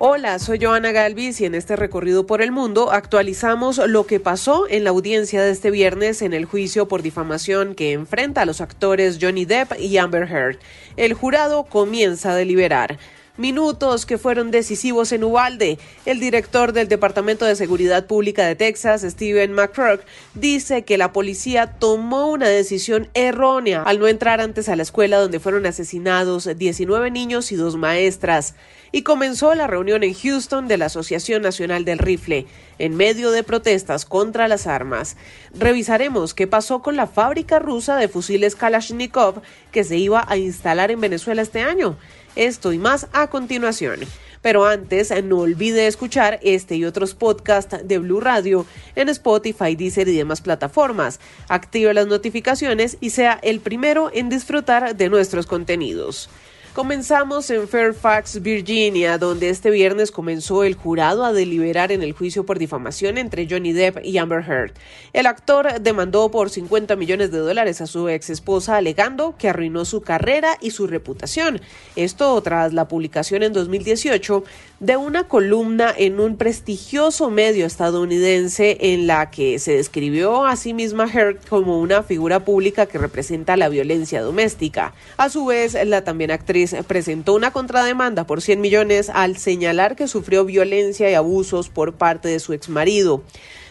Hola, soy Joana Galvis y en este recorrido por el mundo actualizamos lo que pasó en la audiencia de este viernes en el juicio por difamación que enfrenta a los actores Johnny Depp y Amber Heard. El jurado comienza a deliberar minutos que fueron decisivos en Uvalde. El director del Departamento de Seguridad Pública de Texas, Steven McCrock, dice que la policía tomó una decisión errónea al no entrar antes a la escuela donde fueron asesinados 19 niños y dos maestras. Y comenzó la reunión en Houston de la Asociación Nacional del Rifle, en medio de protestas contra las armas. Revisaremos qué pasó con la fábrica rusa de fusiles Kalashnikov que se iba a instalar en Venezuela este año. Esto y más a continuación. Pero antes, no olvide escuchar este y otros podcasts de Blue Radio en Spotify, Deezer y demás plataformas. Active las notificaciones y sea el primero en disfrutar de nuestros contenidos. Comenzamos en Fairfax, Virginia, donde este viernes comenzó el jurado a deliberar en el juicio por difamación entre Johnny Depp y Amber Heard. El actor demandó por 50 millones de dólares a su ex esposa alegando que arruinó su carrera y su reputación. Esto tras la publicación en 2018 de una columna en un prestigioso medio estadounidense en la que se describió a sí misma Heard como una figura pública que representa la violencia doméstica. A su vez, la también actriz presentó una contrademanda por 100 millones al señalar que sufrió violencia y abusos por parte de su exmarido.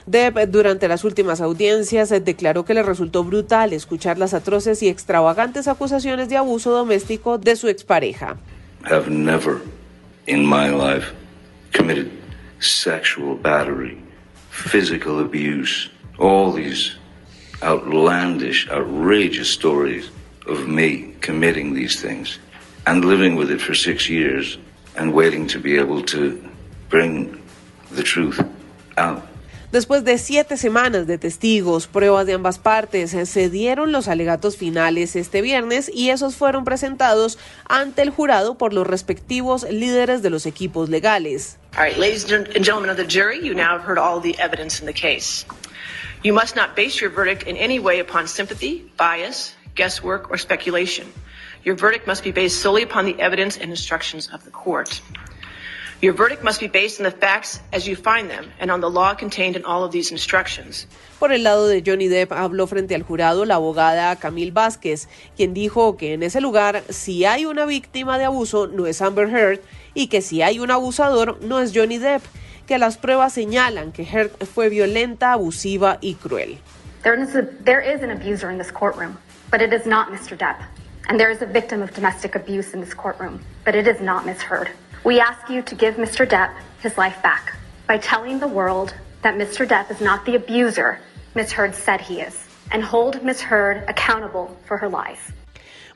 Depp, durante las últimas audiencias, declaró que le resultó brutal escuchar las atroces y extravagantes acusaciones de abuso doméstico de su expareja. Have never in my life committed sexual battery, physical abuse, all these outlandish, outrageous stories of me committing these things and living with it for six years and waiting to be able to bring the truth out. Después de siete semanas de testigos, pruebas de ambas partes, se dieron los alegatos finales este viernes y esos fueron presentados ante el jurado por los respectivos líderes de los equipos legales. All right, ladies and gentlemen of the jury, you now have heard all the evidence in the case. You must not base your verdict in any way upon sympathy, bias, guesswork, or speculation. Your verdict must be based solely upon the evidence and instructions of the court. Your verdict must be based on the facts as you find them and on the law contained in all of these instructions. Por el lado de Johnny Depp habló frente al jurado la abogada Camille Vázquez, quien dijo que en ese lugar si hay una víctima de abuso no es Amber Heard y que si hay un abusador no es Johnny Depp, que las pruebas señalan que Heard fue violenta, abusiva y cruel. There is, a, there is an abuser in this courtroom, but it is not Mr. Depp. And there is a victim of domestic abuse in this courtroom, but it is not Ms. Heard. We ask you to give Mr. Depp his life back by telling the world that Mr. Depp is not the abuser Ms. Heard said he is, and hold Ms. Heard accountable for her lies.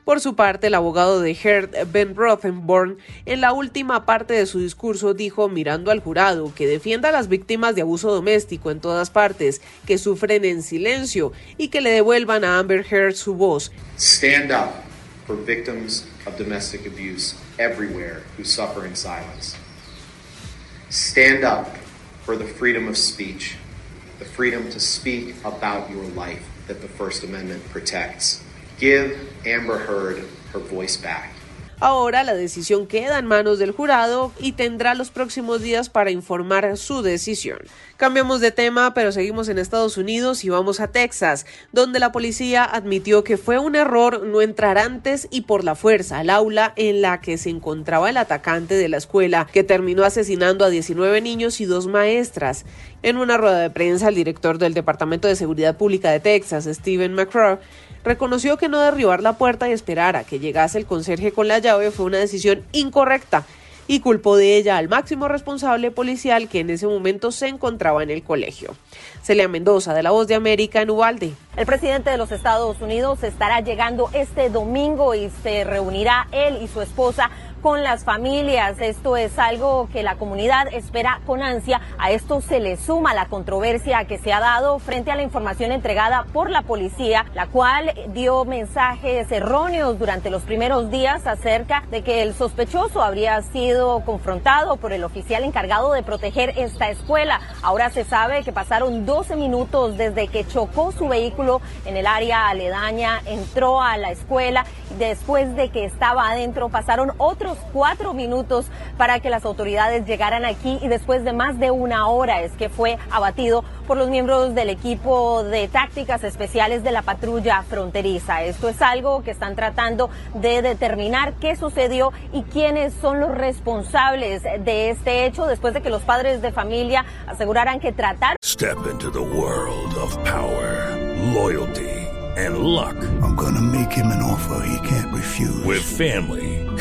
Por su parte, el abogado de Heard, Ben Rothenborn, en la última parte de su discurso dijo, mirando al jurado, que defienda a las víctimas de abuso doméstico en todas partes, que sufren en silencio y que le devuelvan a Amber Heard su voz. Stand up for victims of domestic abuse everywhere who suffer in silence. Stand up for the freedom of speech, the freedom to speak about your life that the First Amendment protects. Give Amber Heard her voice back. Ahora la decisión queda en manos del jurado y tendrá los próximos días para informar su decisión. Cambiamos de tema, pero seguimos en Estados Unidos y vamos a Texas, donde la policía admitió que fue un error no entrar antes y por la fuerza al aula en la que se encontraba el atacante de la escuela, que terminó asesinando a 19 niños y dos maestras. En una rueda de prensa, el director del Departamento de Seguridad Pública de Texas, Steven McCraw, reconoció que no derribar la puerta y esperar a que llegase el conserje con la llave fue una decisión incorrecta y culpó de ella al máximo responsable policial que en ese momento se encontraba en el colegio. Celia Mendoza, de La Voz de América, en Ubalde. El presidente de los Estados Unidos estará llegando este domingo y se reunirá él y su esposa con las familias. Esto es algo que la comunidad espera con ansia. A esto se le suma la controversia que se ha dado frente a la información entregada por la policía, la cual dio mensajes erróneos durante los primeros días acerca de que el sospechoso habría sido confrontado por el oficial encargado de proteger esta escuela. Ahora se sabe que pasaron 12 minutos desde que chocó su vehículo en el área aledaña, entró a la escuela. Después de que estaba adentro, pasaron otros cuatro minutos para que las autoridades llegaran aquí y después de más de una hora es que fue abatido por los miembros del equipo de tácticas especiales de la patrulla fronteriza. Esto es algo que están tratando de determinar qué sucedió y quiénes son los responsables de este hecho después de que los padres de familia aseguraran que trataron. Step into the world of power, loyalty and luck. I'm gonna make him an offer he can't refuse. With family.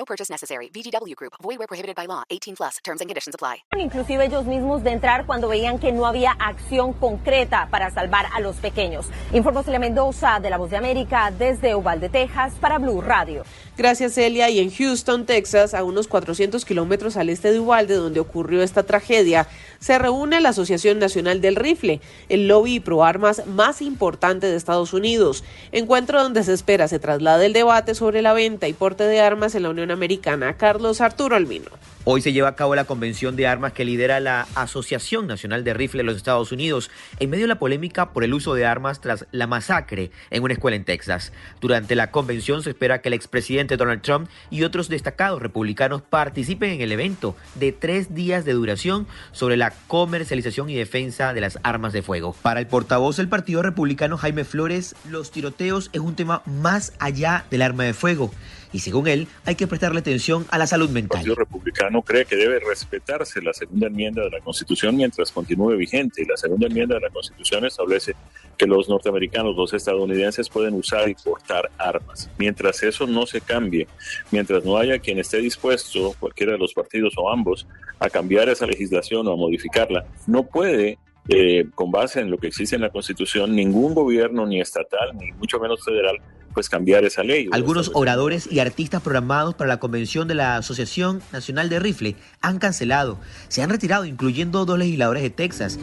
No purchase necessary. VGW Group. Void where prohibited by law. 18 plus. Terms and conditions apply. Inclusive ellos mismos de entrar cuando veían que no había acción concreta para salvar a los pequeños. Informó Celia Mendoza de La Voz de América desde Uvalde, Texas para Blue Radio. Gracias Celia. Y en Houston, Texas, a unos 400 kilómetros al este de Uvalde, donde ocurrió esta tragedia, se reúne la Asociación Nacional del Rifle, el lobby pro armas más importante de Estados Unidos. Encuentro donde se espera se traslade el debate sobre la venta y porte de armas en la Unión Americana. Carlos Arturo Almino. Hoy se lleva a cabo la convención de armas que lidera la Asociación Nacional de Rifle de los Estados Unidos, en medio de la polémica por el uso de armas tras la masacre en una escuela en Texas. Durante la convención se espera que el expresidente Donald Trump y otros destacados republicanos participen en el evento de tres días de duración sobre la comercialización y defensa de las armas de fuego. Para el portavoz del Partido Republicano Jaime Flores, los tiroteos es un tema más allá del arma de fuego y según él hay que prestarle atención a la salud mental. El Partido Republicano cree que debe respetarse la segunda enmienda de la Constitución mientras continúe vigente y la segunda enmienda de la Constitución establece que los norteamericanos, los estadounidenses pueden usar y portar armas. Mientras eso no se cambie, mientras no haya quien esté dispuesto, cualquiera de los partidos o ambos, a cambiar esa legislación o a modificarla, no puede eh, con base en lo que existe en la Constitución, ningún gobierno, ni estatal, ni mucho menos federal, pues cambiar esa ley. Algunos oradores y artistas programados para la convención de la Asociación Nacional de Rifle han cancelado, se han retirado, incluyendo dos legisladores de Texas.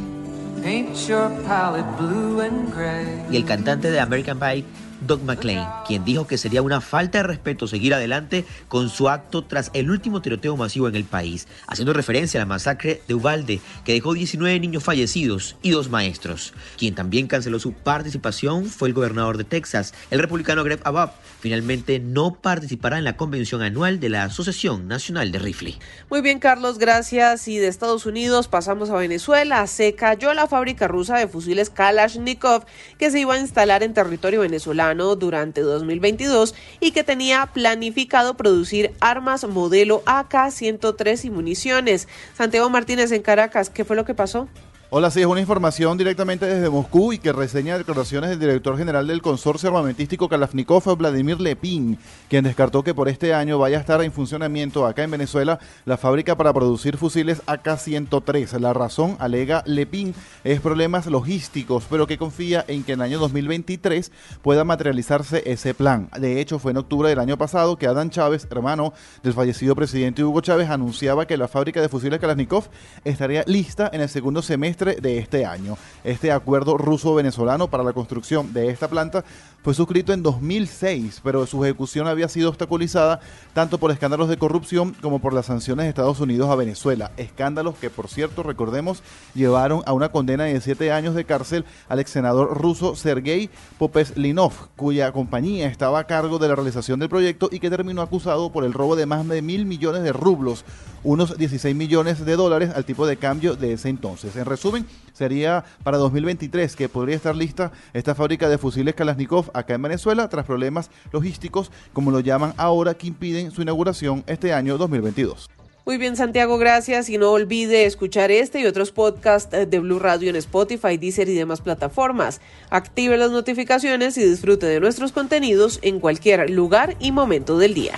Y el cantante de American Pie, Doug McClain, quien dijo que sería una falta de respeto seguir adelante con su acto tras el último tiroteo masivo en el país, haciendo referencia a la masacre de Uvalde, que dejó 19 niños fallecidos y dos maestros. Quien también canceló su participación fue el gobernador de Texas, el republicano Greg Abbott. Finalmente no participará en la convención anual de la Asociación Nacional de Rifle. Muy bien, Carlos, gracias. Y de Estados Unidos pasamos a Venezuela. Se cayó la fábrica rusa de fusiles Kalashnikov que se iba a instalar en territorio venezolano durante 2022 y que tenía planificado producir armas modelo AK-103 y municiones. Santiago Martínez en Caracas, ¿qué fue lo que pasó? Hola, sí, es una información directamente desde Moscú y que reseña declaraciones del director general del consorcio armamentístico Kalashnikov, Vladimir Lepin, quien descartó que por este año vaya a estar en funcionamiento acá en Venezuela la fábrica para producir fusiles AK-103. La razón, alega Lepin, es problemas logísticos, pero que confía en que en el año 2023 pueda materializarse ese plan. De hecho, fue en octubre del año pasado que Adán Chávez, hermano del fallecido presidente Hugo Chávez, anunciaba que la fábrica de fusiles Kalashnikov estaría lista en el segundo semestre de este año. Este acuerdo ruso-venezolano para la construcción de esta planta fue suscrito en 2006, pero su ejecución había sido obstaculizada tanto por escándalos de corrupción como por las sanciones de Estados Unidos a Venezuela. Escándalos que, por cierto, recordemos, llevaron a una condena de siete años de cárcel al ex senador ruso Sergei Popeslinov, cuya compañía estaba a cargo de la realización del proyecto y que terminó acusado por el robo de más de mil millones de rublos, unos 16 millones de dólares al tipo de cambio de ese entonces. En resumen, sería para 2023 que podría estar lista esta fábrica de fusiles Kalashnikov acá en Venezuela tras problemas logísticos, como lo llaman ahora, que impiden su inauguración este año 2022. Muy bien, Santiago, gracias. Y no olvide escuchar este y otros podcasts de Blue Radio en Spotify, Deezer y demás plataformas. Active las notificaciones y disfrute de nuestros contenidos en cualquier lugar y momento del día.